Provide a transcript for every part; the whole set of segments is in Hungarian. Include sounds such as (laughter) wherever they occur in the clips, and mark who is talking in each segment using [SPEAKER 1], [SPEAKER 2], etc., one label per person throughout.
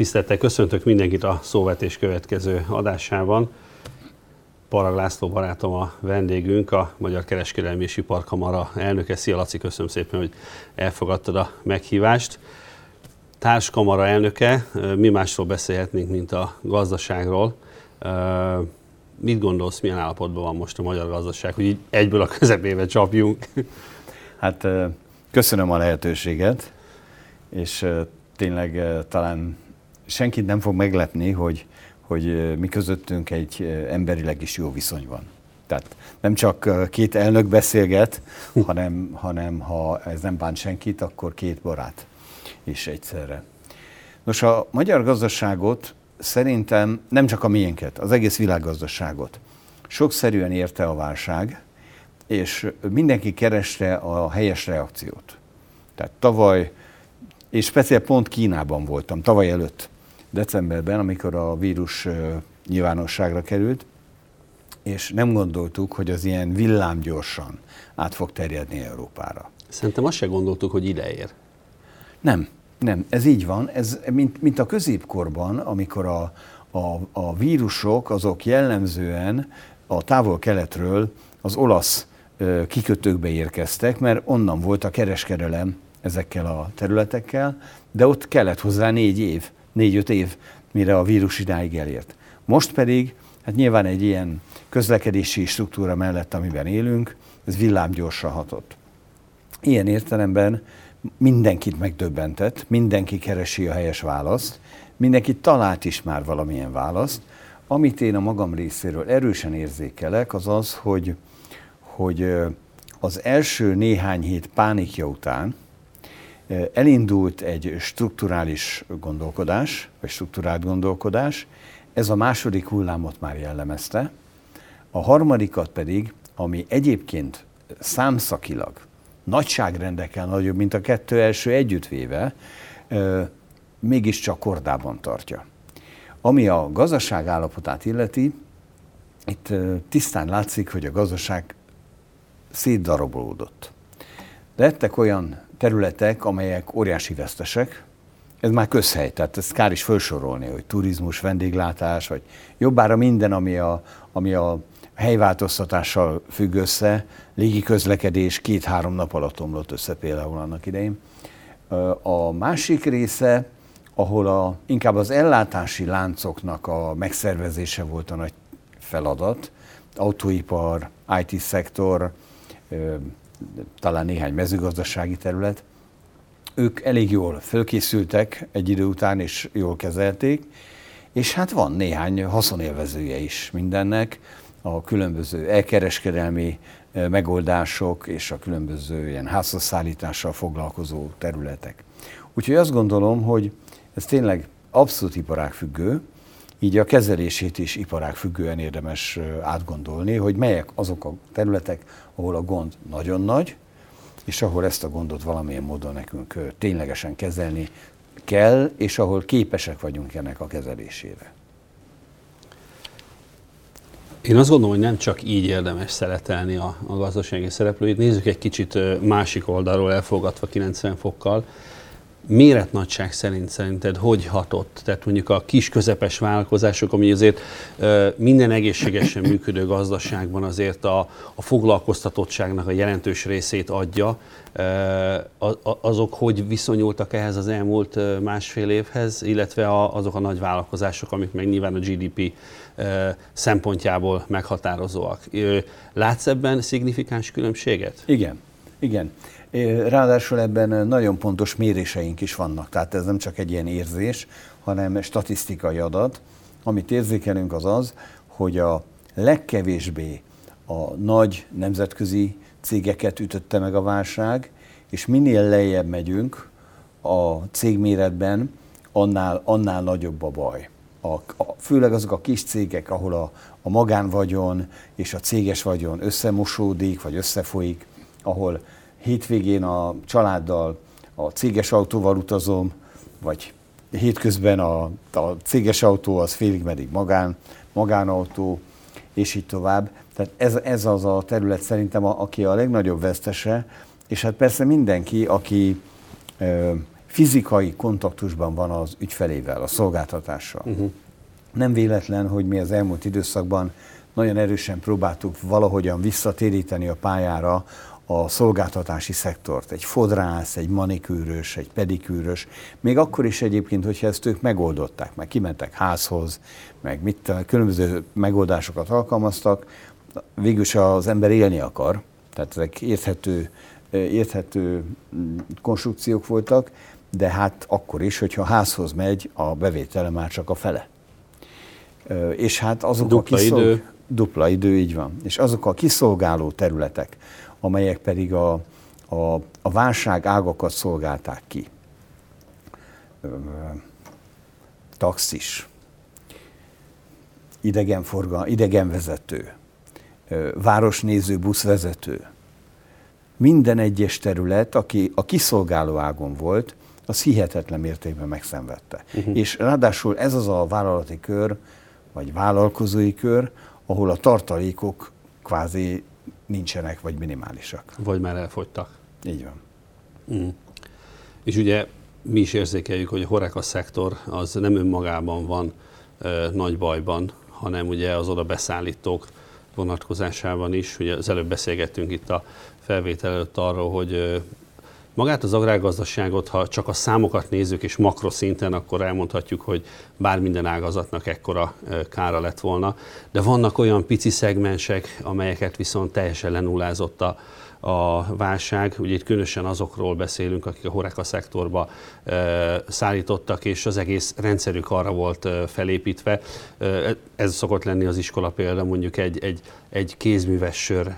[SPEAKER 1] Tisztelettel köszöntök mindenkit a szóvetés következő adásában. Parag László barátom a vendégünk, a Magyar Kereskedelmi és Iparkamara elnöke. Szia Laci, köszönöm szépen, hogy elfogadtad a meghívást. Társkamara elnöke, mi másról beszélhetnénk, mint a gazdaságról. Mit gondolsz, milyen állapotban van most a magyar gazdaság, hogy így egyből a közepébe csapjunk?
[SPEAKER 2] Hát köszönöm a lehetőséget, és tényleg talán senkit nem fog meglepni, hogy, hogy mi közöttünk egy emberileg is jó viszony van. Tehát nem csak két elnök beszélget, hanem, hanem ha ez nem bánt senkit, akkor két barát is egyszerre. Nos, a magyar gazdaságot szerintem nem csak a miénket, az egész világgazdaságot sokszerűen érte a válság, és mindenki kereste a helyes reakciót. Tehát tavaly, és speciál pont Kínában voltam, tavaly előtt, decemberben, amikor a vírus nyilvánosságra került, és nem gondoltuk, hogy az ilyen villámgyorsan át fog terjedni Európára.
[SPEAKER 1] Szerintem azt se gondoltuk, hogy ide ér.
[SPEAKER 2] Nem, nem, ez így van. Ez mint, mint a középkorban, amikor a, a, a vírusok azok jellemzően a távol-keletről az olasz ö, kikötőkbe érkeztek, mert onnan volt a kereskedelem ezekkel a területekkel, de ott kellett hozzá négy év, négy-öt év, mire a vírus idáig elért. Most pedig, hát nyilván egy ilyen közlekedési struktúra mellett, amiben élünk, ez villámgyorsan hatott. Ilyen értelemben mindenkit megdöbbentett, mindenki keresi a helyes választ, mindenki talált is már valamilyen választ. Amit én a magam részéről erősen érzékelek, az az, hogy, hogy az első néhány hét pánikja után elindult egy strukturális gondolkodás, vagy strukturált gondolkodás, ez a második hullámot már jellemezte, a harmadikat pedig, ami egyébként számszakilag nagyságrendekkel nagyobb, mint a kettő első együttvéve, mégiscsak kordában tartja. Ami a gazdaság állapotát illeti, itt tisztán látszik, hogy a gazdaság szétdarabolódott. Lettek olyan területek, amelyek óriási vesztesek, ez már közhely, tehát ezt kár is felsorolni, hogy turizmus, vendéglátás, vagy jobbára minden, ami a, ami a helyváltoztatással függ össze, légi közlekedés két-három nap alatt omlott össze például annak idején. A másik része, ahol a, inkább az ellátási láncoknak a megszervezése volt a nagy feladat, autóipar, IT-szektor, talán néhány mezőgazdasági terület, ők elég jól fölkészültek egy idő után, és jól kezelték, és hát van néhány haszonélvezője is mindennek, a különböző elkereskedelmi megoldások és a különböző ilyen házhozszállítással foglalkozó területek. Úgyhogy azt gondolom, hogy ez tényleg abszolút iparágfüggő, így a kezelését is iparágfüggően érdemes átgondolni, hogy melyek azok a területek, ahol a gond nagyon nagy, és ahol ezt a gondot valamilyen módon nekünk ténylegesen kezelni kell, és ahol képesek vagyunk ennek a kezelésére.
[SPEAKER 1] Én azt gondolom, hogy nem csak így érdemes szeretelni a, a gazdasági szereplőit. Nézzük egy kicsit másik oldalról elfogadva 90 fokkal méretnagyság szerint szerinted hogy hatott? Tehát mondjuk a kis közepes vállalkozások, ami azért minden egészségesen működő gazdaságban azért a, a foglalkoztatottságnak a jelentős részét adja, azok hogy viszonyultak ehhez az elmúlt másfél évhez, illetve azok a nagy vállalkozások, amik meg nyilván a GDP szempontjából meghatározóak. Látsz ebben szignifikáns különbséget?
[SPEAKER 2] Igen, igen. Ráadásul ebben nagyon pontos méréseink is vannak, tehát ez nem csak egy ilyen érzés, hanem statisztikai adat. Amit érzékelünk az az, hogy a legkevésbé a nagy nemzetközi cégeket ütötte meg a válság, és minél lejjebb megyünk a cégméretben, annál, annál nagyobb a baj. A, a, főleg azok a kis cégek, ahol a, a magánvagyon és a céges vagyon összemosódik, vagy összefolyik, ahol hétvégén a családdal a céges autóval utazom, vagy hétközben a, a céges autó az félig meddig magán, magánautó, és így tovább. Tehát ez, ez az a terület szerintem, a, aki a legnagyobb vesztese, és hát persze mindenki, aki ö, fizikai kontaktusban van az ügyfelével, a szolgáltatással. Uh-huh. Nem véletlen, hogy mi az elmúlt időszakban nagyon erősen próbáltuk valahogyan visszatéríteni a pályára a szolgáltatási szektort. Egy fodrász, egy manikűrös, egy pedikűrös. Még akkor is egyébként, hogyha ezt ők megoldották, meg kimentek házhoz, meg mit, különböző megoldásokat alkalmaztak, végülis az ember élni akar, tehát ezek érthető, érthető mm, konstrukciók voltak, de hát akkor is, hogyha házhoz megy, a bevétele már csak a fele. És hát azok
[SPEAKER 1] dupla a kiszolg... idő.
[SPEAKER 2] Dupla idő, így van. És azok a kiszolgáló területek, amelyek pedig a, a, a válság ágakat szolgálták ki. Taxis, idegenforgal, idegenvezető, városnéző buszvezető, minden egyes terület, aki a kiszolgáló ágon volt, az hihetetlen mértékben megszenvedte. Uh-huh. És ráadásul ez az a vállalati kör, vagy vállalkozói kör, ahol a tartalékok kvázi nincsenek, vagy minimálisak.
[SPEAKER 1] Vagy már elfogytak.
[SPEAKER 2] Így van.
[SPEAKER 1] Uh-huh. És ugye mi is érzékeljük, hogy a horeka szektor az nem önmagában van ö, nagy bajban, hanem ugye az oda beszállítók vonatkozásában is. Ugye az előbb beszélgettünk itt a felvétel előtt arról, hogy magát az agrárgazdaságot, ha csak a számokat nézzük és makroszinten, akkor elmondhatjuk, hogy bár minden ágazatnak ekkora kára lett volna, de vannak olyan pici szegmensek, amelyeket viszont teljesen lenullázott a, a válság. Ugye itt különösen azokról beszélünk, akik a horeka szektorba szállítottak, és az egész rendszerük arra volt felépítve. Ez szokott lenni az iskola példa, mondjuk egy, egy, egy kézműves sör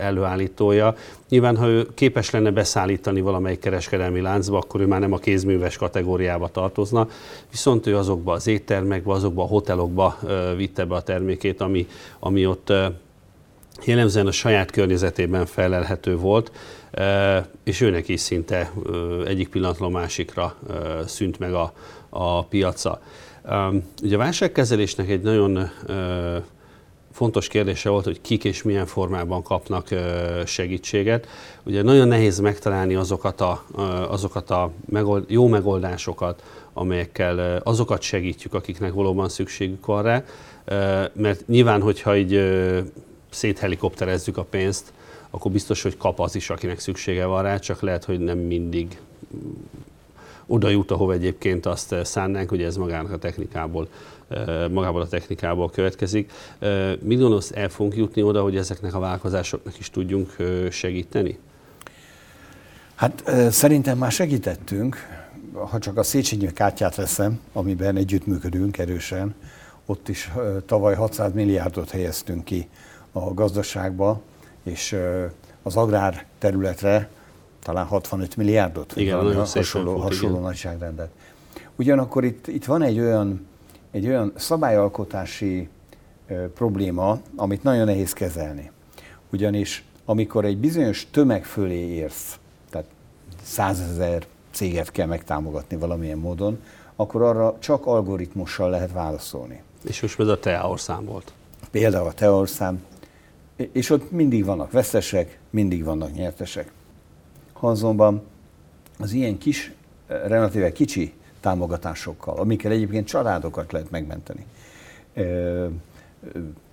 [SPEAKER 1] előállítója. Nyilván, ha ő képes lenne beszállítani valamelyik kereskedelmi láncba, akkor ő már nem a kézműves kategóriába tartozna, viszont ő azokba az éttermekbe, azokba a hotelokba vitte be a termékét, ami, ami ott jellemzően a saját környezetében felelhető volt, és őnek is szinte egyik pillanatról másikra szűnt meg a, a piaca. Ugye a válságkezelésnek egy nagyon fontos kérdése volt, hogy kik és milyen formában kapnak segítséget. Ugye nagyon nehéz megtalálni azokat a, azokat a megold, jó megoldásokat, amelyekkel azokat segítjük, akiknek valóban szükségük van rá, mert nyilván, hogyha így széthelikopterezzük a pénzt, akkor biztos, hogy kap az is, akinek szüksége van rá, csak lehet, hogy nem mindig oda jut, ahova egyébként azt szánnánk, hogy ez magának a technikából, magából a technikából következik. Mit gondolsz, el fogunk jutni oda, hogy ezeknek a vállalkozásoknak is tudjunk segíteni?
[SPEAKER 2] Hát szerintem már segítettünk, ha csak a Széchenyi kártyát veszem, amiben együttműködünk erősen, ott is tavaly 600 milliárdot helyeztünk ki a gazdaságba, és az agrár területre talán 65 milliárdot,
[SPEAKER 1] Igen, valami
[SPEAKER 2] hasonló, hasonló igen. nagyságrendet. Ugyanakkor itt, itt van egy olyan, egy olyan szabályalkotási ö, probléma, amit nagyon nehéz kezelni. Ugyanis amikor egy bizonyos tömeg fölé érsz, tehát százezer céget kell megtámogatni valamilyen módon, akkor arra csak algoritmussal lehet válaszolni.
[SPEAKER 1] És most ez a teaorszám volt.
[SPEAKER 2] Például a teaorszám, és ott mindig vannak veszesek, mindig vannak nyertesek. Ha azonban az ilyen kis, relatíve kicsi támogatásokkal, amikkel egyébként családokat lehet megmenteni,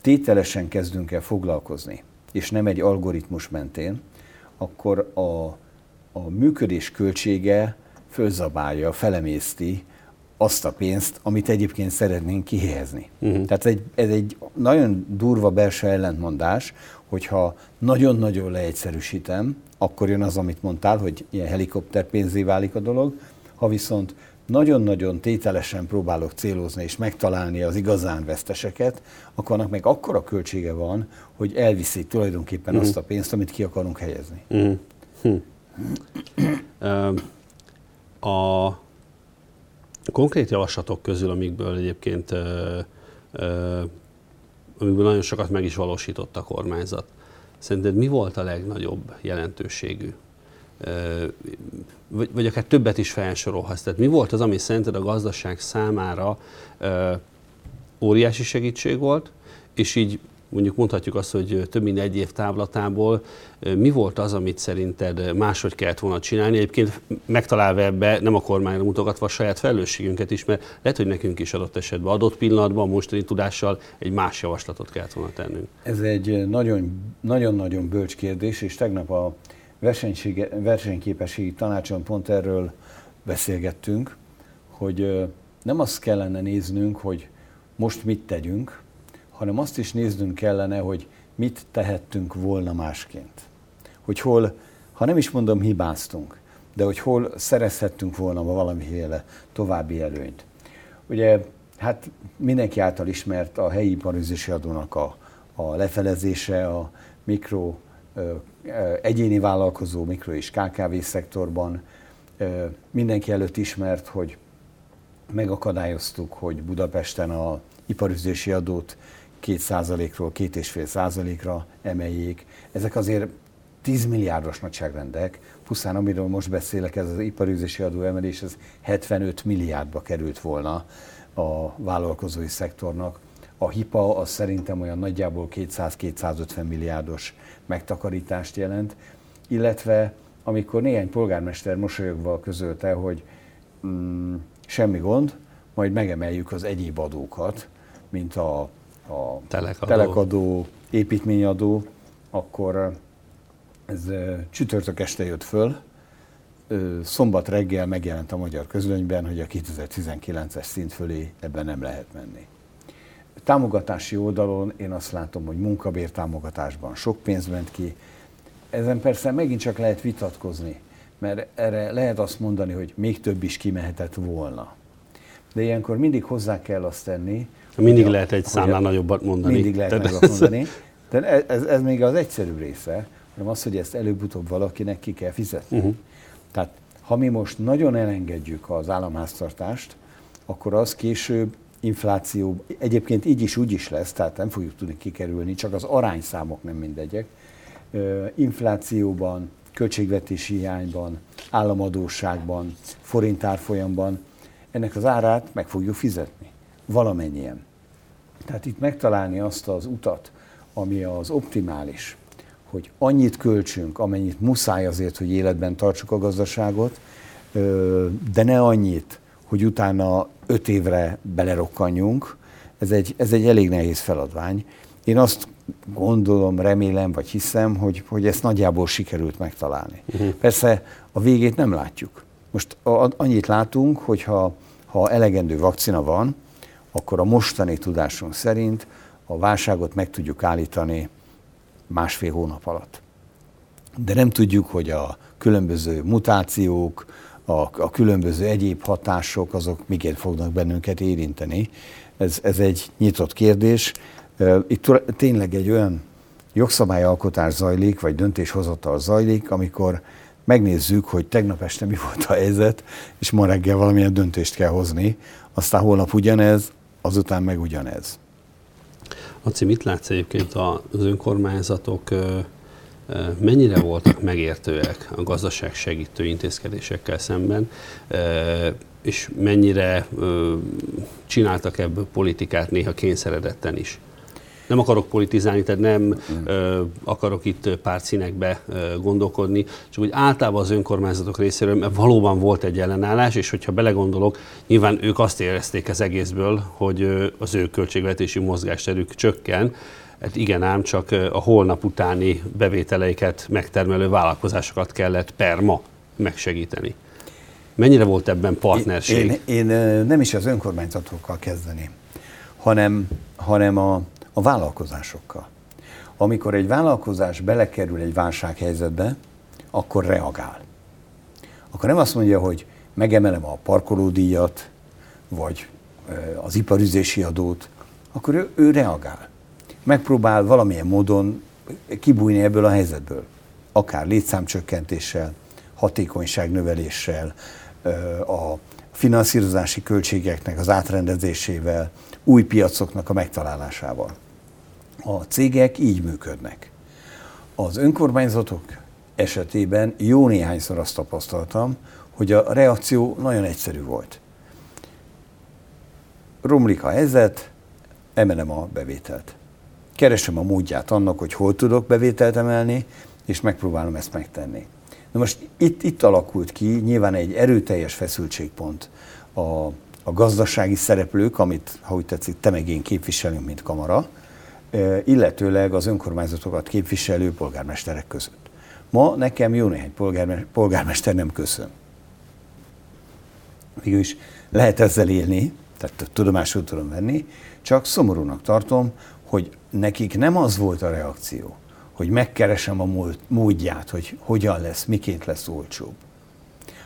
[SPEAKER 2] tételesen kezdünk el foglalkozni, és nem egy algoritmus mentén, akkor a, a működés költsége fölzabálja, felemészti azt a pénzt, amit egyébként szeretnénk kihelyezni. Uh-huh. Tehát egy, ez egy nagyon durva belső ellentmondás, hogyha nagyon-nagyon leegyszerűsítem, akkor jön az, amit mondtál, hogy ilyen helikopter pénzé válik a dolog, ha viszont nagyon-nagyon tételesen próbálok célozni és megtalálni az igazán veszteseket, akkor annak meg akkora költsége van, hogy elviszik tulajdonképpen uh-huh. azt a pénzt, amit ki akarunk helyezni. Uh-huh. Hm.
[SPEAKER 1] a konkrét javaslatok közül, amikből egyébként amikből nagyon sokat meg is valósított a kormányzat. Szerinted mi volt a legnagyobb jelentőségű? Vagy, vagy akár többet is felsorolhatsz. Tehát mi volt az, ami szerinted a gazdaság számára óriási segítség volt, és így mondjuk mondhatjuk azt, hogy több mint egy év távlatából mi volt az, amit szerinted máshogy kellett volna csinálni? Egyébként megtalálva ebbe nem a kormányra mutogatva a saját felelősségünket is, mert lehet, hogy nekünk is adott esetben adott pillanatban, mostani tudással egy más javaslatot kellett volna tennünk.
[SPEAKER 2] Ez egy nagyon-nagyon bölcs kérdés, és tegnap a versenyképességi tanácson pont erről beszélgettünk, hogy nem azt kellene néznünk, hogy most mit tegyünk, hanem azt is néznünk kellene, hogy mit tehettünk volna másként. Hogy hol, ha nem is mondom hibáztunk, de hogy hol szerezhettünk volna valamiféle további előnyt. Ugye, hát mindenki által ismert a helyi iparüzési adónak a, a lefelezése, a mikro, ö, egyéni vállalkozó, mikro és KKV szektorban. Ö, mindenki előtt ismert, hogy megakadályoztuk, hogy Budapesten a iparüzési adót 2%-ról 2,5%-ra emeljék. Ezek azért 10 milliárdos nagyságrendek, pusztán amiről most beszélek, ez az iparüzési adó emelés, ez 75 milliárdba került volna a vállalkozói szektornak. A HIPA az szerintem olyan nagyjából 200-250 milliárdos megtakarítást jelent, illetve amikor néhány polgármester mosolyogva közölte, hogy mm, semmi gond, majd megemeljük az egyéb adókat, mint a, a telekadó. telekadó, építményadó, akkor ez csütörtök este jött föl, szombat reggel megjelent a magyar közlönyben, hogy a 2019-es szint fölé ebben nem lehet menni. Támogatási oldalon én azt látom, hogy munkabértámogatásban sok pénz ment ki. Ezen persze megint csak lehet vitatkozni, mert erre lehet azt mondani, hogy még több is kimehetett volna de ilyenkor mindig hozzá kell azt tenni.
[SPEAKER 1] Mindig a, lehet egy számlán nagyobbat mondani.
[SPEAKER 2] Mindig lehet nagyobbat mondani. De ez, ez még az egyszerű része, hanem az, hogy ezt előbb-utóbb valakinek ki kell fizetni. Uh-huh. Tehát ha mi most nagyon elengedjük az államháztartást, akkor az később infláció, egyébként így is úgy is lesz, tehát nem fogjuk tudni kikerülni, csak az arányszámok nem mindegyek. Inflációban, költségvetési hiányban, államadóságban, forintárfolyamban ennek az árát meg fogjuk fizetni. Valamennyien. Tehát itt megtalálni azt az utat, ami az optimális, hogy annyit költsünk, amennyit muszáj azért, hogy életben tartsuk a gazdaságot, de ne annyit, hogy utána öt évre belerokkanjunk. Ez egy, ez egy elég nehéz feladvány. Én azt gondolom, remélem, vagy hiszem, hogy, hogy ezt nagyjából sikerült megtalálni. Uh-huh. Persze a végét nem látjuk. Most annyit látunk, hogy ha, ha elegendő vakcina van, akkor a mostani tudásunk szerint a válságot meg tudjuk állítani másfél hónap alatt. De nem tudjuk, hogy a különböző mutációk, a, a különböző egyéb hatások, azok miként fognak bennünket érinteni. Ez, ez egy nyitott kérdés. Itt tényleg egy olyan jogszabályalkotás zajlik, vagy döntéshozatal zajlik, amikor megnézzük, hogy tegnap este mi volt a helyzet, és ma reggel valamilyen döntést kell hozni, aztán holnap ugyanez, azután meg ugyanez.
[SPEAKER 1] Aci, mit látsz egyébként az önkormányzatok mennyire voltak megértőek a gazdaság segítő intézkedésekkel szemben, és mennyire csináltak ebből politikát néha kényszeredetten is? Nem akarok politizálni, tehát nem ö, akarok itt pártszínekbe ö, gondolkodni, csak úgy általában az önkormányzatok részéről, mert valóban volt egy ellenállás, és hogyha belegondolok, nyilván ők azt érezték az egészből, hogy ö, az ő költségvetési mozgásterük csökken, Hát igen ám, csak a holnap utáni bevételeiket megtermelő vállalkozásokat kellett per ma megsegíteni. Mennyire volt ebben partnerség?
[SPEAKER 2] Én, én nem is az önkormányzatokkal kezdeném, hanem, hanem a, a vállalkozásokkal. Amikor egy vállalkozás belekerül egy válsághelyzetbe, akkor reagál. Akkor nem azt mondja, hogy megemelem a parkolódíjat, vagy az iparüzési adót, akkor ő, ő reagál. Megpróbál valamilyen módon kibújni ebből a helyzetből. Akár létszámcsökkentéssel, hatékonyságnöveléssel, a finanszírozási költségeknek az átrendezésével, új piacoknak a megtalálásával. A cégek így működnek. Az önkormányzatok esetében jó néhányszor azt tapasztaltam, hogy a reakció nagyon egyszerű volt. Romlik a helyzet, emelem a bevételt. keresem a módját annak, hogy hol tudok bevételt emelni, és megpróbálom ezt megtenni. Na most itt, itt alakult ki nyilván egy erőteljes feszültségpont a, a gazdasági szereplők, amit, ha úgy tetszik, te meg én képviselünk, mint kamara, illetőleg az önkormányzatokat képviselő polgármesterek között. Ma nekem jó néhány polgármester nem köszön. Mégis lehet ezzel élni, tehát tudomásul tudom venni, csak szomorúnak tartom, hogy nekik nem az volt a reakció, hogy megkeresem a módját, hogy hogyan lesz, miként lesz olcsóbb,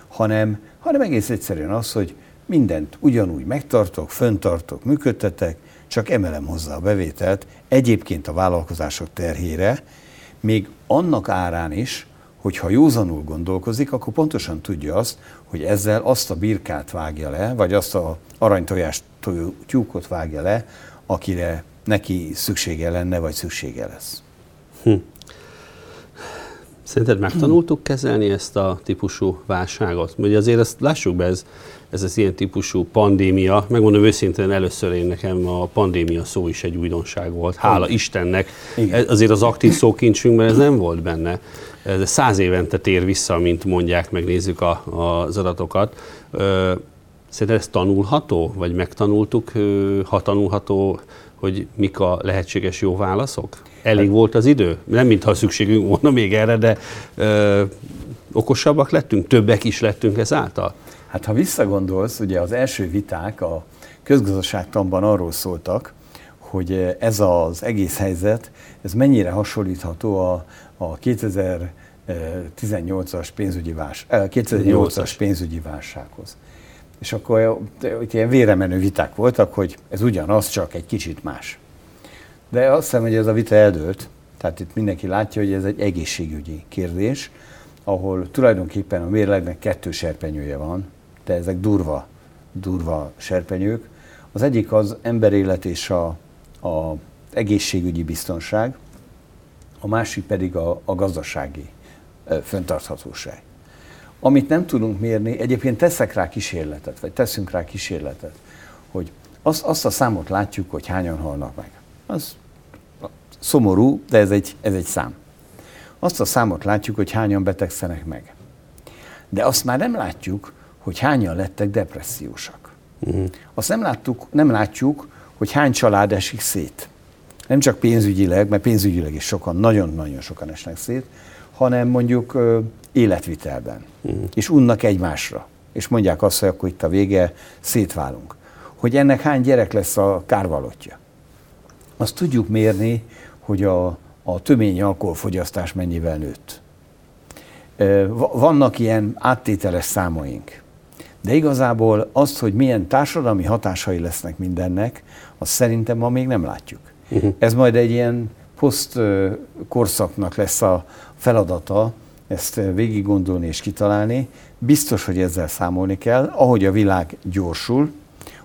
[SPEAKER 2] hanem, hanem egész egyszerűen az, hogy mindent ugyanúgy megtartok, föntartok, működtetek, csak emelem hozzá a bevételt, egyébként a vállalkozások terhére, még annak árán is, hogyha józanul gondolkozik, akkor pontosan tudja azt, hogy ezzel azt a birkát vágja le, vagy azt a aranytojást tyúkot vágja le, akire neki szüksége lenne, vagy szüksége lesz. Hm.
[SPEAKER 1] Szerinted megtanultuk kezelni ezt a típusú válságot? Ugye azért ezt lássuk be, ez, ez az ilyen típusú pandémia, megmondom őszintén, először én nekem a pandémia szó is egy újdonság volt. Hála. Istennek. Igen. Azért az aktív szókincsünkben ez nem volt benne. Ez száz évente tér vissza, mint mondják, megnézzük a, az adatokat. Szerinted ez tanulható, vagy megtanultuk, ha tanulható, hogy mik a lehetséges jó válaszok? Elég volt az idő? Nem mintha szükségünk volna még erre, de ö, okosabbak lettünk, többek is lettünk ezáltal?
[SPEAKER 2] Hát ha visszagondolsz, ugye az első viták a közgazdaságtanban arról szóltak, hogy ez az egész helyzet, ez mennyire hasonlítható a, a 2018-as pénzügyi, vás, 2008-as pénzügyi válsághoz. És akkor itt ilyen véremenő viták voltak, hogy ez ugyanaz, csak egy kicsit más. De azt hiszem, hogy ez a vita eldőlt, tehát itt mindenki látja, hogy ez egy egészségügyi kérdés, ahol tulajdonképpen a mérlegnek kettő serpenyője van, de ezek durva, durva serpenyők. Az egyik az emberélet és a, a egészségügyi biztonság, a másik pedig a, a gazdasági föntarthatóság. Amit nem tudunk mérni, egyébként teszek rá kísérletet, vagy teszünk rá kísérletet, hogy azt, azt a számot látjuk, hogy hányan halnak meg. Az szomorú, de ez egy, ez egy szám. Azt a számot látjuk, hogy hányan betegszenek meg. De azt már nem látjuk, hogy hányan lettek depressziósak. Uh-huh. Azt nem, láttuk, nem látjuk, hogy hány család esik szét. Nem csak pénzügyileg, mert pénzügyileg is sokan, nagyon-nagyon sokan esnek szét, hanem mondjuk ö, életvitelben. Uh-huh. És unnak egymásra. És mondják azt, hogy akkor itt a vége, szétválunk. Hogy ennek hány gyerek lesz a kárvalotja. Azt tudjuk mérni, hogy a, a tömény alkoholfogyasztás mennyivel nőtt. Vannak ilyen áttételes számaink. De igazából azt, hogy milyen társadalmi hatásai lesznek mindennek, azt szerintem ma még nem látjuk. Uh-huh. Ez majd egy ilyen poszt korszaknak lesz a feladata, ezt végig gondolni és kitalálni. Biztos, hogy ezzel számolni kell. Ahogy a világ gyorsul,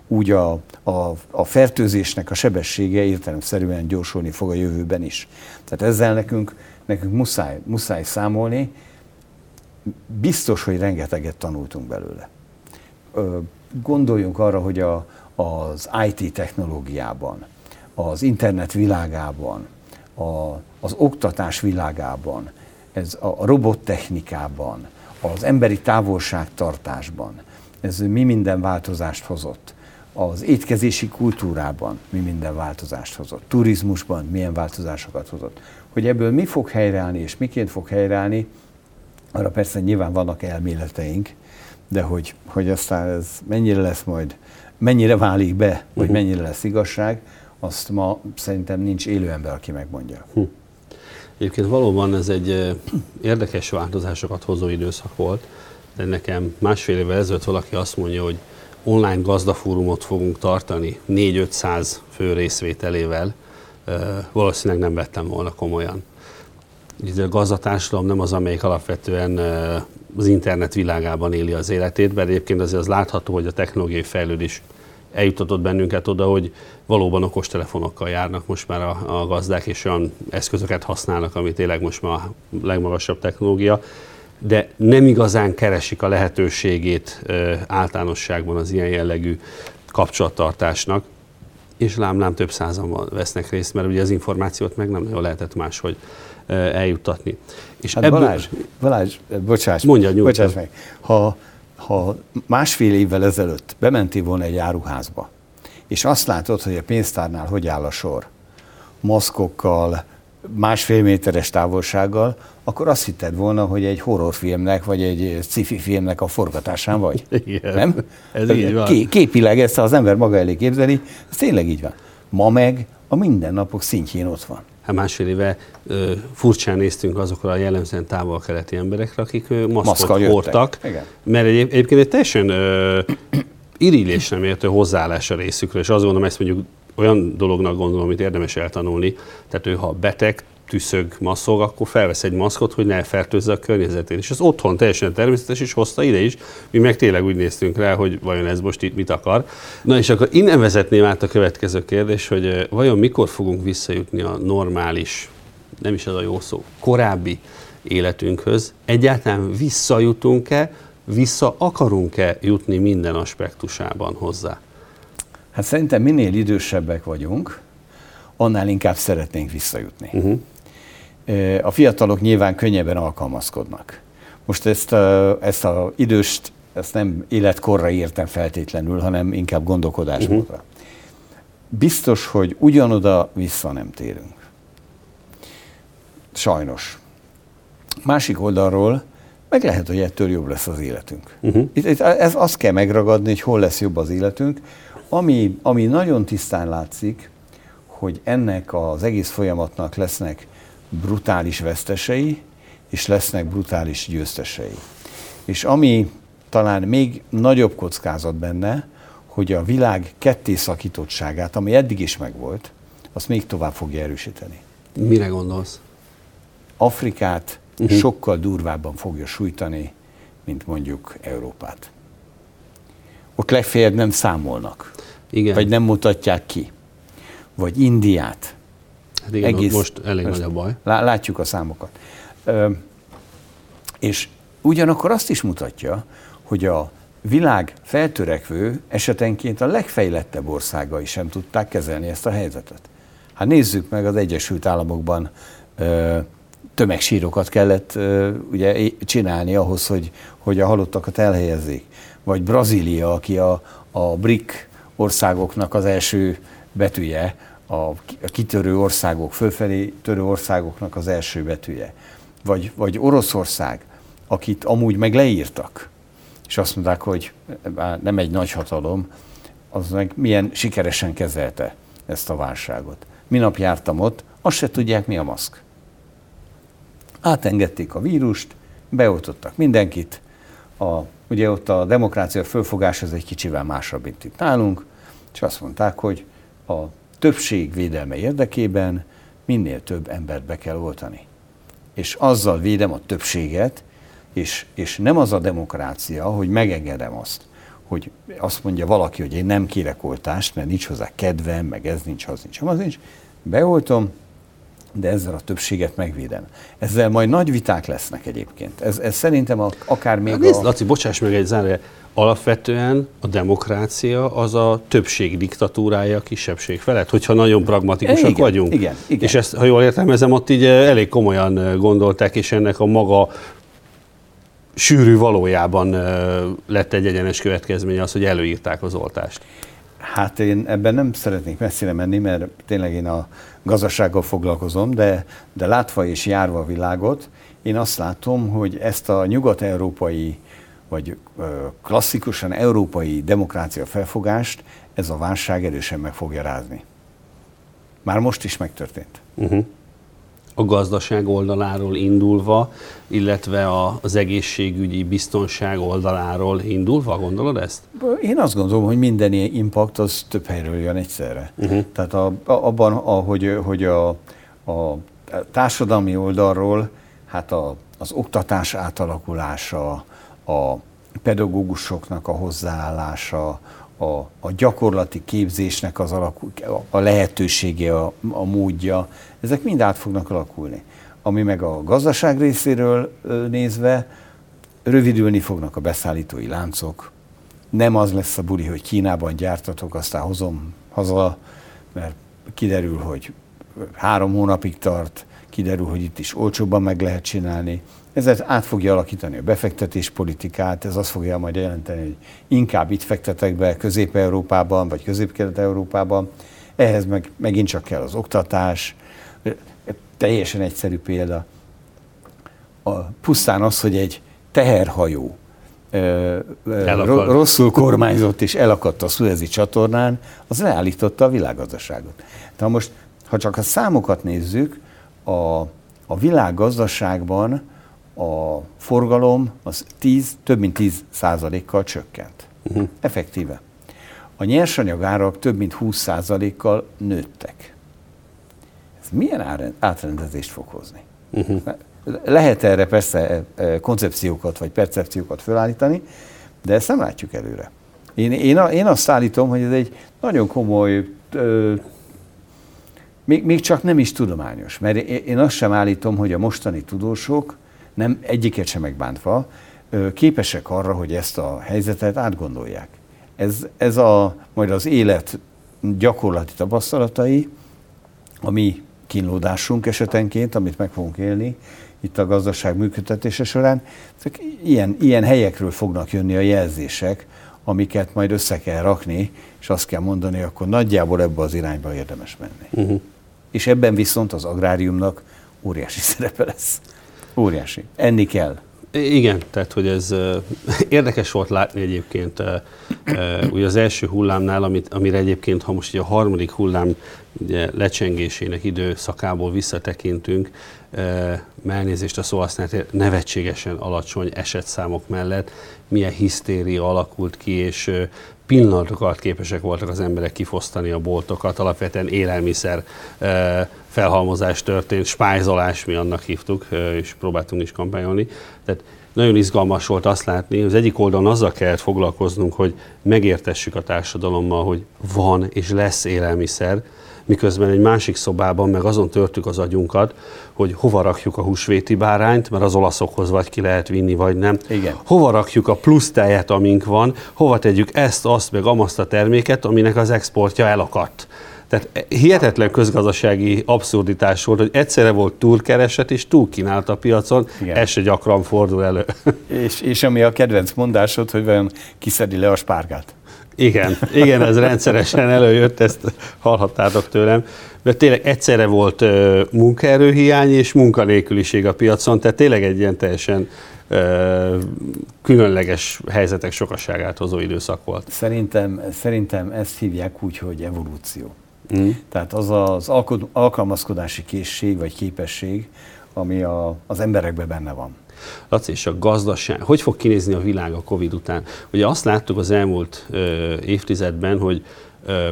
[SPEAKER 2] úgy a, a, a fertőzésnek a sebessége értelemszerűen gyorsulni fog a jövőben is. Tehát ezzel nekünk, nekünk muszáj, muszáj számolni. Biztos, hogy rengeteget tanultunk belőle. Gondoljunk arra, hogy a, az IT technológiában, az internet világában, a, az oktatás világában, ez a robottechnikában, az emberi távolságtartásban, ez mi minden változást hozott. Az étkezési kultúrában mi minden változást hozott. Turizmusban milyen változásokat hozott. Hogy ebből mi fog helyreállni és miként fog helyreállni, arra persze nyilván vannak elméleteink, de hogy, hogy aztán ez mennyire lesz majd, mennyire válik be, vagy uh-huh. mennyire lesz igazság, azt ma szerintem nincs élő ember, aki megmondja. Hm.
[SPEAKER 1] Egyébként valóban ez egy érdekes változásokat hozó időszak volt, de nekem másfél évvel ezelőtt valaki azt mondja, hogy online gazdafórumot fogunk tartani 4-500 fő részvételével, valószínűleg nem vettem volna komolyan. Ugye a gazdatársadalom nem az, amelyik alapvetően az internet világában éli az életét, mert egyébként azért az látható, hogy a technológiai fejlődés eljutatott bennünket oda, hogy valóban okostelefonokkal járnak most már a, a gazdák, és olyan eszközöket használnak, ami tényleg most már a legmagasabb technológia, de nem igazán keresik a lehetőségét általánosságban az ilyen jellegű kapcsolattartásnak. és lám-lám több százan vesznek részt, mert ugye az információt meg nem nagyon lehetett máshogy eljuttatni.
[SPEAKER 2] És hát ebből... Balázs, Balázs, bocsáss,
[SPEAKER 1] Mondja,
[SPEAKER 2] bocsáss meg, ha, ha másfél évvel ezelőtt bementél volna egy áruházba, és azt látod, hogy a pénztárnál hogy áll a sor, maszkokkal, másfél méteres távolsággal, akkor azt hitted volna, hogy egy horrorfilmnek, vagy egy sci-fi filmnek a forgatásán vagy. (laughs)
[SPEAKER 1] Igen,
[SPEAKER 2] nem?
[SPEAKER 1] Ez így van.
[SPEAKER 2] Képileg ezt az ember maga elé képzeli, ez tényleg így van. Ma meg a mindennapok szintjén ott van.
[SPEAKER 1] Hát másfél éve ö, furcsán néztünk azokra a jellemzően távol-keleti emberekre, akik ö, maszkot hordtak, mert egy, egyébként egy teljesen ö, irigylés nem értő hozzáállás a részükről, és azt gondolom, ezt mondjuk olyan dolognak gondolom, amit érdemes eltanulni. Tehát ő, ha beteg, tüszög, maszog, akkor felvesz egy maszkot, hogy ne fertőzze a környezetét. És az otthon teljesen természetes, és hozta ide is. Mi meg tényleg úgy néztünk rá, hogy vajon ez most itt mit akar. Na és akkor innen vezetném át a következő kérdés, hogy vajon mikor fogunk visszajutni a normális, nem is ez a jó szó, korábbi életünkhöz. Egyáltalán visszajutunk-e, vissza akarunk-e jutni minden aspektusában hozzá?
[SPEAKER 2] Hát szerintem minél idősebbek vagyunk, annál inkább szeretnénk visszajutni. Uh-huh. A fiatalok nyilván könnyebben alkalmazkodnak. Most ezt a, ezt a időst, ezt nem életkorra értem feltétlenül, hanem inkább gondolkodásmódra. Uh-huh. Biztos, hogy ugyanoda vissza nem térünk. Sajnos. Másik oldalról meg lehet, hogy ettől jobb lesz az életünk. Uh-huh. Itt, itt ez azt kell megragadni, hogy hol lesz jobb az életünk. Ami, ami nagyon tisztán látszik, hogy ennek az egész folyamatnak lesznek brutális vesztesei, és lesznek brutális győztesei. És ami talán még nagyobb kockázat benne, hogy a világ ketté szakítottságát, ami eddig is megvolt, azt még tovább fogja erősíteni.
[SPEAKER 1] Mire gondolsz?
[SPEAKER 2] Afrikát uh-huh. sokkal durvábban fogja sújtani, mint mondjuk Európát. Ott legfeljebb nem számolnak,
[SPEAKER 1] Igen.
[SPEAKER 2] vagy nem mutatják ki vagy Indiát.
[SPEAKER 1] Hát igen, Egész, most elég most nagy a baj.
[SPEAKER 2] Látjuk a számokat. Ö, és ugyanakkor azt is mutatja, hogy a világ feltörekvő, esetenként a legfejlettebb országai sem tudták kezelni ezt a helyzetet. Hát nézzük meg, az Egyesült Államokban ö, tömegsírokat kellett ö, ugye, csinálni ahhoz, hogy, hogy a halottakat elhelyezzék. Vagy Brazília, aki a, a BRIC országoknak az első betűje, a kitörő országok, fölfelé törő országoknak az első betűje. Vagy, vagy Oroszország, akit amúgy meg leírtak, és azt mondták, hogy nem egy nagy hatalom, az meg milyen sikeresen kezelte ezt a válságot. Minap jártam ott, azt se tudják, mi a maszk. Átengedték a vírust, beoltottak mindenkit, a, ugye ott a demokrácia fölfogás az egy kicsivel másabb, mint itt nálunk, és azt mondták, hogy a többség védelme érdekében minél több embert be kell oltani. És azzal védem a többséget, és, és nem az a demokrácia, hogy megengedem azt, hogy azt mondja valaki, hogy én nem kérek oltást, mert nincs hozzá kedvem, meg ez nincs, az nincs, az nincs. Beoltom, de ezzel a többséget megvédem. Ezzel majd nagy viták lesznek egyébként. Ez, ez szerintem a, akár még
[SPEAKER 1] Nézd, a... Laci, bocsáss meg egy zárja alapvetően a demokrácia az a többség diktatúrája a kisebbség felett, hogyha nagyon pragmatikusak
[SPEAKER 2] igen,
[SPEAKER 1] vagyunk.
[SPEAKER 2] Igen, igen.
[SPEAKER 1] És ezt, ha jól értelmezem, ott így eh, elég komolyan eh, gondolták, és ennek a maga sűrű valójában eh, lett egy egyenes következménye az, hogy előírták az oltást.
[SPEAKER 2] Hát én ebben nem szeretnék messzire menni, mert tényleg én a gazdasággal foglalkozom, de, de látva és járva a világot, én azt látom, hogy ezt a nyugat-európai vagy klasszikusan európai demokrácia felfogást ez a válság erősen meg fogja rázni. Már most is megtörtént. Uh-huh.
[SPEAKER 1] A gazdaság oldaláról indulva, illetve az egészségügyi biztonság oldaláról indulva, gondolod ezt?
[SPEAKER 2] Én azt gondolom, hogy minden ilyen impact az több helyről jön egyszerre. Uh-huh. Tehát a, a, abban, ahogy, hogy a, a társadalmi oldalról, hát a, az oktatás átalakulása, a pedagógusoknak a hozzáállása, a, a gyakorlati képzésnek az alakul, a lehetősége, a, a módja, ezek mind át fognak alakulni. Ami meg a gazdaság részéről nézve, rövidülni fognak a beszállítói láncok, nem az lesz a buli, hogy Kínában gyártatok, aztán hozom haza, mert kiderül, hogy három hónapig tart, kiderül, hogy itt is olcsóbban meg lehet csinálni. Ez át fogja alakítani a befektetéspolitikát, ez azt fogja majd jelenteni, hogy inkább itt fektetek be Közép-Európában, vagy Közép-Kelet-Európában. Ehhez meg, megint csak kell az oktatás, teljesen egyszerű példa. A, pusztán az, hogy egy teherhajó Elakad. rosszul kormányzott és elakadt a szuezi csatornán, az leállította a világgazdaságot. Tehát most, ha csak a számokat nézzük, a, a világgazdaságban a forgalom az 10, több mint 10 százalékkal csökkent. Uh-huh. Effektíve. A nyersanyagárak több mint 20 százalékkal nőttek. Ez milyen átrendezést fog hozni? Uh-huh. Lehet erre persze e, e, koncepciókat vagy percepciókat felállítani, de ezt nem látjuk előre. Én, én, én azt állítom, hogy ez egy nagyon komoly, ö, még, még csak nem is tudományos, mert én azt sem állítom, hogy a mostani tudósok, nem egyiket sem megbántva, képesek arra, hogy ezt a helyzetet átgondolják. Ez, ez a, majd az élet gyakorlati tapasztalatai, a mi kínlódásunk esetenként, amit meg fogunk élni, itt a gazdaság működtetése során. Ezek ilyen, ilyen helyekről fognak jönni a jelzések, amiket majd össze kell rakni, és azt kell mondani, akkor nagyjából ebbe az irányba érdemes menni. Uh-huh. És ebben viszont az agráriumnak óriási (laughs) szerepe lesz. Óriási. Enni kell.
[SPEAKER 1] Igen, tehát hogy ez (laughs) érdekes volt látni egyébként ugye az első hullámnál, amit, amire egyébként, ha most ugye a harmadik hullám ugye, lecsengésének időszakából visszatekintünk, elnézést a szó használat, nevetségesen alacsony esetszámok mellett milyen hisztéria alakult ki, és pillanatokat képesek voltak az emberek kifosztani a boltokat, alapvetően élelmiszer felhalmozás történt, spájzolás, mi annak hívtuk, és próbáltunk is kampányolni. Tehát nagyon izgalmas volt azt látni, az egyik oldalon azzal kellett foglalkoznunk, hogy megértessük a társadalommal, hogy van és lesz élelmiszer, miközben egy másik szobában meg azon törtük az agyunkat, hogy hova rakjuk a húsvéti bárányt, mert az olaszokhoz vagy ki lehet vinni, vagy nem.
[SPEAKER 2] Igen.
[SPEAKER 1] Hova rakjuk a plusz tejet, amink van, hova tegyük ezt, azt, meg amazt a terméket, aminek az exportja elakadt. Tehát hihetetlen közgazdasági abszurditás volt, hogy egyszerre volt túlkereset és túlkínált a piacon, Igen. ez se gyakran fordul elő.
[SPEAKER 2] És, és ami a kedvenc mondásod, hogy vajon kiszedi le a spárgát.
[SPEAKER 1] Igen, igen, ez rendszeresen előjött, ezt hallhattátok tőlem. De tényleg egyszerre volt munkaerőhiány és munkanélküliség a piacon, tehát tényleg egy ilyen teljesen különleges helyzetek sokasságát hozó időszak volt.
[SPEAKER 2] Szerintem, szerintem ezt hívják úgy, hogy evolúció. Mm. Tehát az az alkalmazkodási készség vagy képesség, ami a, az emberekben benne van.
[SPEAKER 1] Laci, és a gazdaság, hogy fog kinézni a világ a Covid után? Ugye azt láttuk az elmúlt ö, évtizedben, hogy ö,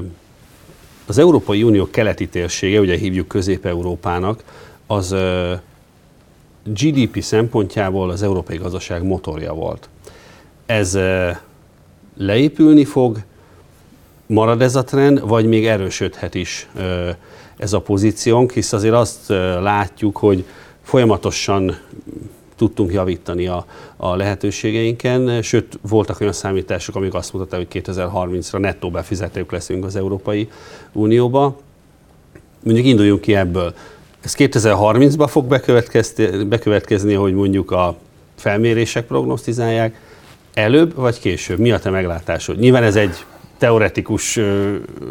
[SPEAKER 1] az Európai Unió keleti térsége, ugye hívjuk Közép-Európának, az ö, GDP szempontjából az európai gazdaság motorja volt. Ez ö, leépülni fog, marad ez a trend, vagy még erősödhet is ö, ez a pozíciónk, hisz azért azt látjuk, hogy folyamatosan tudtunk javítani a, a lehetőségeinken, sőt voltak olyan számítások, amik azt mutatták, hogy 2030-ra nettó befizetők leszünk az Európai Unióba. Mondjuk induljunk ki ebből. Ez 2030-ban fog bekövetkezni, hogy mondjuk a felmérések prognosztizálják, előbb vagy később? Mi a te meglátásod? Nyilván ez egy teoretikus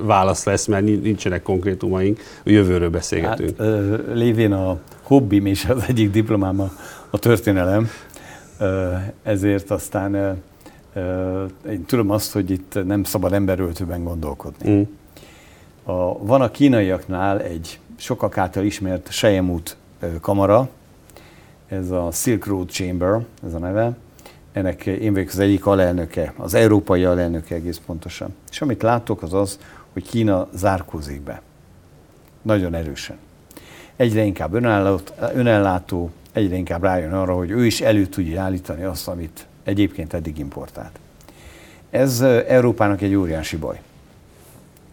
[SPEAKER 1] válasz lesz, mert nincsenek konkrétumaink, a jövőről beszélgetünk. Hát,
[SPEAKER 2] lévén a hobbim és az egyik diplomám a a történelem, ezért aztán én tudom azt, hogy itt nem szabad emberöltőben gondolkodni. Mm. A, van a kínaiaknál egy sokak által ismert Sejemút kamara, ez a Silk Road Chamber, ez a neve. Ennek én vagyok az egyik alelnöke, az európai alelnöke egész pontosan. És amit látok az az, hogy Kína zárkózik be. Nagyon erősen. Egyre inkább önellátó, egyre inkább rájön arra, hogy ő is elő tudja állítani azt, amit egyébként eddig importált. Ez Európának egy óriási baj.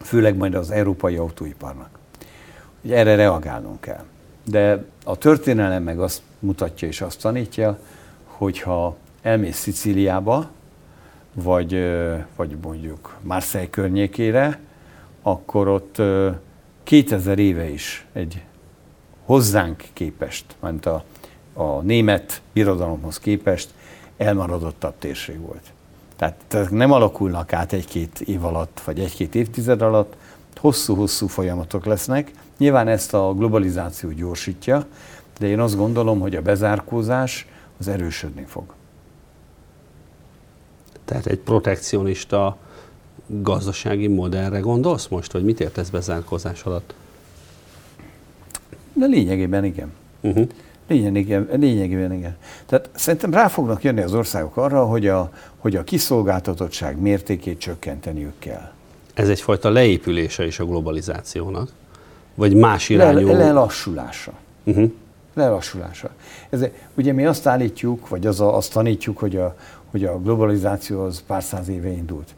[SPEAKER 2] Főleg majd az európai autóiparnak. Hogy erre reagálnunk kell. De a történelem meg azt mutatja és azt tanítja, hogyha elmész Szicíliába, vagy, vagy mondjuk Marseille környékére, akkor ott 2000 éve is egy hozzánk képest, mint a, a német birodalomhoz képest elmaradottabb térség volt. Tehát, nem alakulnak át egy-két év alatt, vagy egy-két évtized alatt, hosszú-hosszú folyamatok lesznek. Nyilván ezt a globalizáció gyorsítja, de én azt gondolom, hogy a bezárkózás az erősödni fog.
[SPEAKER 1] Tehát egy protekcionista gazdasági modellre gondolsz most, vagy mit értesz bezárkózás alatt?
[SPEAKER 2] De lényegében igen. Uh-huh. Lényegében, lényegében igen. Tehát szerintem rá fognak jönni az országok arra, hogy a, hogy a kiszolgáltatottság mértékét csökkenteniük kell.
[SPEAKER 1] Ez egyfajta leépülése is a globalizációnak? Vagy más irányú?
[SPEAKER 2] Le, lelassulása. Uh-huh. Lelassulása. Ez, ugye mi azt állítjuk, vagy az a, azt tanítjuk, hogy a, hogy a globalizáció az pár száz éve indult.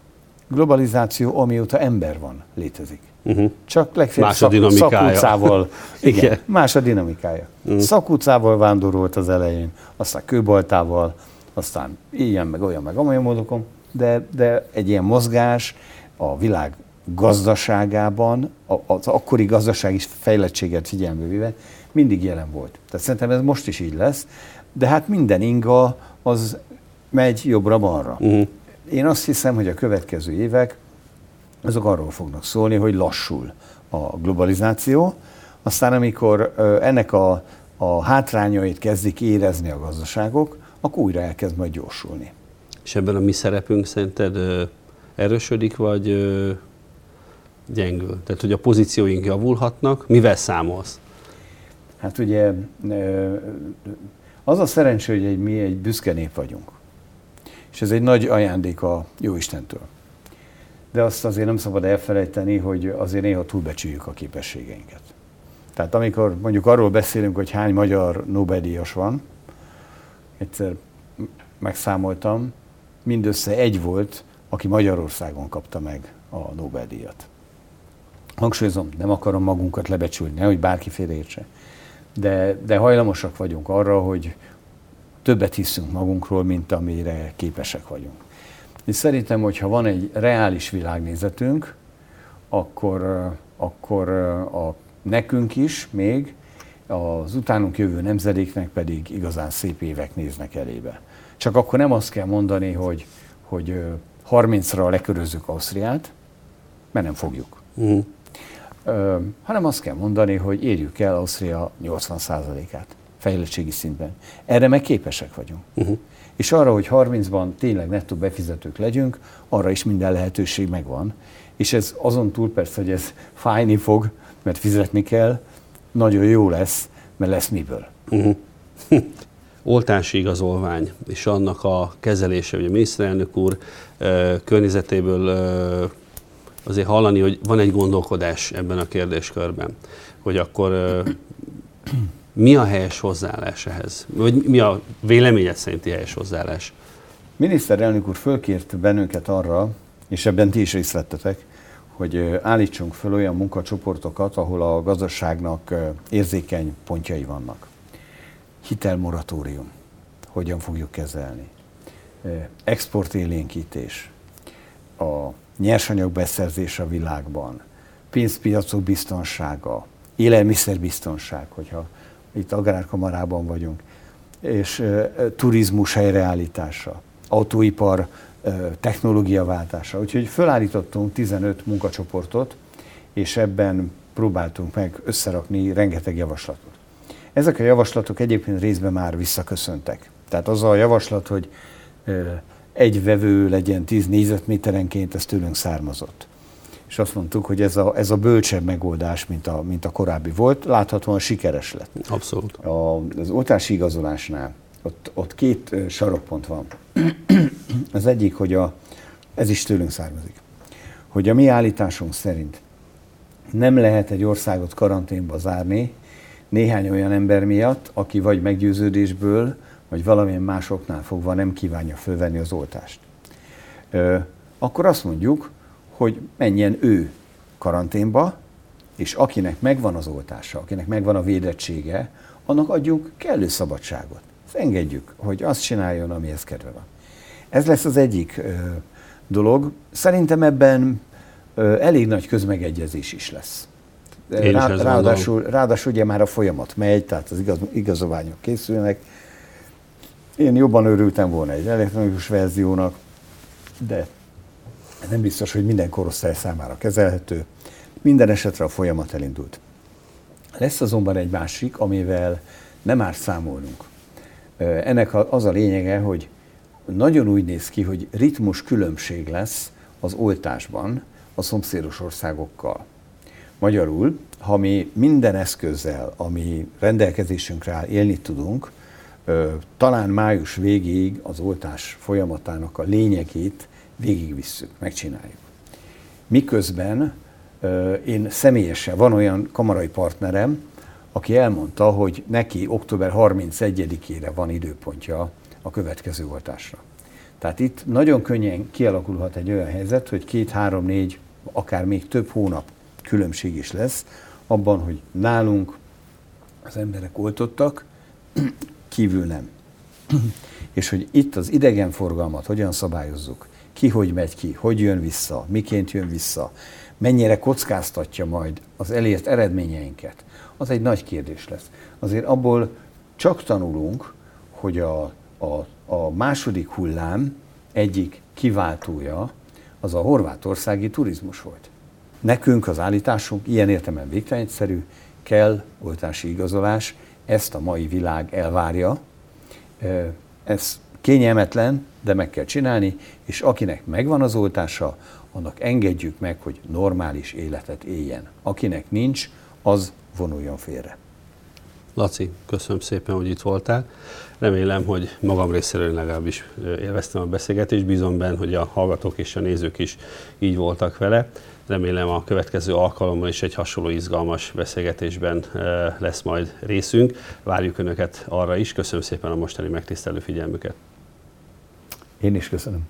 [SPEAKER 2] Globalizáció, amióta ember van, létezik. Uh-huh. Csak legfeljebb más a szakutcával. (laughs) igen, igen, más a dinamikája. Uh-huh. Szakutcával vándorolt az elején, aztán kőbaltával, aztán ilyen, meg olyan, meg amolyan módokon, de, de egy ilyen mozgás a világ gazdaságában, az akkori gazdasági fejlettséget figyelembe véve mindig jelen volt. Tehát szerintem ez most is így lesz, de hát minden inga az megy jobbra-balra. Uh-huh. Én azt hiszem, hogy a következő évek azok arról fognak szólni, hogy lassul a globalizáció, aztán amikor ennek a, a hátrányait kezdik érezni a gazdaságok, akkor újra elkezd majd gyorsulni.
[SPEAKER 1] És ebben a mi szerepünk szerinted erősödik, vagy gyengül? Tehát, hogy a pozícióink javulhatnak, mivel számolsz?
[SPEAKER 2] Hát ugye az a szerencsé, hogy egy, mi egy büszke nép vagyunk. És ez egy nagy ajándék a Jóistentől. De azt azért nem szabad elfelejteni, hogy azért néha túlbecsüljük a képességeinket. Tehát amikor mondjuk arról beszélünk, hogy hány magyar Nobel-díjas van, egyszer megszámoltam, mindössze egy volt, aki Magyarországon kapta meg a Nobel-díjat. Hangsúlyozom, nem akarom magunkat lebecsülni, nehogy bárki félreértse. De, de hajlamosak vagyunk arra, hogy többet hiszünk magunkról, mint amire képesek vagyunk. És szerintem, hogyha van egy reális világnézetünk, akkor, akkor a, nekünk is még, az utánunk jövő nemzedéknek pedig igazán szép évek néznek elébe. Csak akkor nem azt kell mondani, hogy, hogy 30-ra lekörözzük Ausztriát, mert nem fogjuk. Uh-huh. Ö, hanem azt kell mondani, hogy érjük el Ausztria 80%-át fejlettségi szintben. Erre meg képesek vagyunk. Uh-huh. És arra, hogy 30-ban tényleg nettó befizetők legyünk, arra is minden lehetőség megvan. És ez azon túl persze, hogy ez fájni fog, mert fizetni kell, nagyon jó lesz, mert lesz miből. Uh-huh. (laughs)
[SPEAKER 1] oltási igazolvány és annak a kezelése, hogy a miniszterelnök úr környezetéből azért hallani, hogy van egy gondolkodás ebben a kérdéskörben, hogy akkor mi a helyes hozzáállás ehhez? Vagy mi a véleményed szerinti helyes hozzáállás?
[SPEAKER 2] Miniszterelnök úr fölkért bennünket arra, és ebben ti is részt vettetek, hogy állítsunk föl olyan munkacsoportokat, ahol a gazdaságnak érzékeny pontjai vannak. Hitelmoratórium, hogyan fogjuk kezelni, exportélénkítés, a nyersanyagbeszerzés a világban, pénzpiacok biztonsága, élelmiszerbiztonság, hogyha itt agrárkamarában vagyunk, és turizmus helyreállítása, autóipar technológiaváltása. Úgyhogy felállítottunk 15 munkacsoportot, és ebben próbáltunk meg összerakni rengeteg javaslatot. Ezek a javaslatok egyébként részben már visszaköszöntek. Tehát az a javaslat, hogy egy vevő legyen 10 négyzetméterenként, ez tőlünk származott. És azt mondtuk, hogy ez a, ez a bölcsebb megoldás, mint a, mint a korábbi volt, láthatóan sikeres lett.
[SPEAKER 1] Abszolút.
[SPEAKER 2] A, az oltási igazolásnál ott, ott két sarokpont van. (clears throat) Az egyik, hogy a, ez is tőlünk származik, hogy a mi állításunk szerint nem lehet egy országot karanténba zárni, néhány olyan ember miatt, aki vagy meggyőződésből, vagy valamilyen másoknál fogva nem kívánja fölvenni az oltást. Ö, akkor azt mondjuk, hogy menjen ő karanténba, és akinek megvan az oltása, akinek megvan a védettsége, annak adjuk kellő szabadságot. Ezt engedjük, hogy azt csináljon, amihez kedve van. Ez lesz az egyik ö, dolog. Szerintem ebben elég nagy közmegegyezés is lesz. Rá, ráadásul, ráadásul ugye már a folyamat megy, tehát az igaz, igazolványok készülnek. Én jobban örültem volna egy elektronikus verziónak, de nem biztos, hogy minden korosztály számára kezelhető. Minden esetre a folyamat elindult. Lesz azonban egy másik, amivel nem már számolnunk. Ennek az a lényege, hogy nagyon úgy néz ki, hogy ritmus különbség lesz az oltásban a szomszédos országokkal. Magyarul, ha mi minden eszközzel, ami rendelkezésünkre áll, élni tudunk, talán május végéig az oltás folyamatának a lényegét végigvisszük, megcsináljuk. Miközben én személyesen, van olyan kamarai partnerem, aki elmondta, hogy neki október 31-ére van időpontja a következő oltásra. Tehát itt nagyon könnyen kialakulhat egy olyan helyzet, hogy két, három, négy, akár még több hónap különbség is lesz abban, hogy nálunk az emberek oltottak, kívül nem. És hogy itt az idegenforgalmat hogyan szabályozzuk, ki hogy megy ki, hogy jön vissza, miként jön vissza, mennyire kockáztatja majd az elért eredményeinket, az egy nagy kérdés lesz. Azért abból csak tanulunk, hogy a, a, a második hullám egyik kiváltója az a horvátországi turizmus volt. Nekünk az állításunk ilyen értelemben végtelen egyszerű, kell oltási igazolás, ezt a mai világ elvárja. Ez kényelmetlen, de meg kell csinálni, és akinek megvan az oltása, annak engedjük meg, hogy normális életet éljen. Akinek nincs, az vonuljon félre.
[SPEAKER 1] Laci, köszönöm szépen, hogy itt voltál. Remélem, hogy magam részéről legalábbis élveztem a beszélgetést. Bízom benne, hogy a hallgatók és a nézők is így voltak vele. Remélem a következő alkalommal is egy hasonló izgalmas beszélgetésben lesz majd részünk. Várjuk Önöket arra is. Köszönöm szépen a mostani megtisztelő figyelmüket.
[SPEAKER 2] Én is köszönöm.